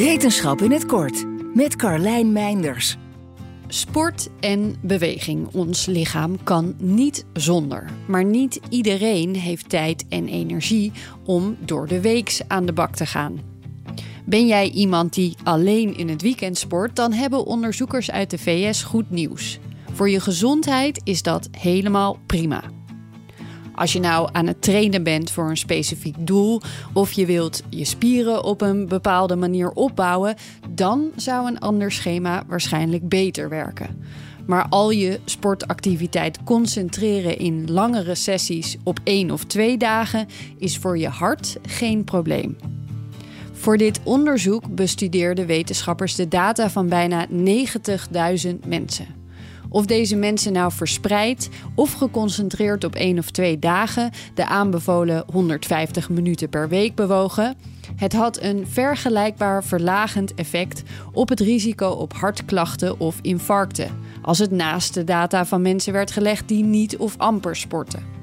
Wetenschap in het kort met Carlijn Meinders. Sport en beweging. Ons lichaam kan niet zonder. Maar niet iedereen heeft tijd en energie om door de weeks aan de bak te gaan. Ben jij iemand die alleen in het weekend sport, dan hebben onderzoekers uit de VS goed nieuws. Voor je gezondheid is dat helemaal prima. Als je nou aan het trainen bent voor een specifiek doel of je wilt je spieren op een bepaalde manier opbouwen, dan zou een ander schema waarschijnlijk beter werken. Maar al je sportactiviteit concentreren in langere sessies op één of twee dagen is voor je hart geen probleem. Voor dit onderzoek bestudeerden wetenschappers de data van bijna 90.000 mensen. Of deze mensen nou verspreid of geconcentreerd op één of twee dagen de aanbevolen 150 minuten per week bewogen, het had een vergelijkbaar verlagend effect op het risico op hartklachten of infarcten, als het naast de data van mensen werd gelegd die niet of amper sporten.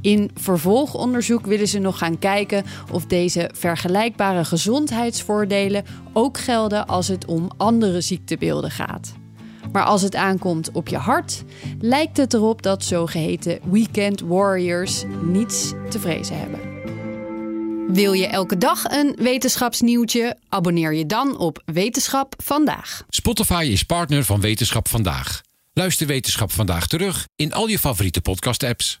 In vervolgonderzoek willen ze nog gaan kijken of deze vergelijkbare gezondheidsvoordelen ook gelden als het om andere ziektebeelden gaat. Maar als het aankomt op je hart, lijkt het erop dat zogeheten weekend warriors niets te vrezen hebben. Wil je elke dag een wetenschapsnieuwtje? Abonneer je dan op Wetenschap vandaag. Spotify is partner van Wetenschap vandaag. Luister Wetenschap vandaag terug in al je favoriete podcast-apps.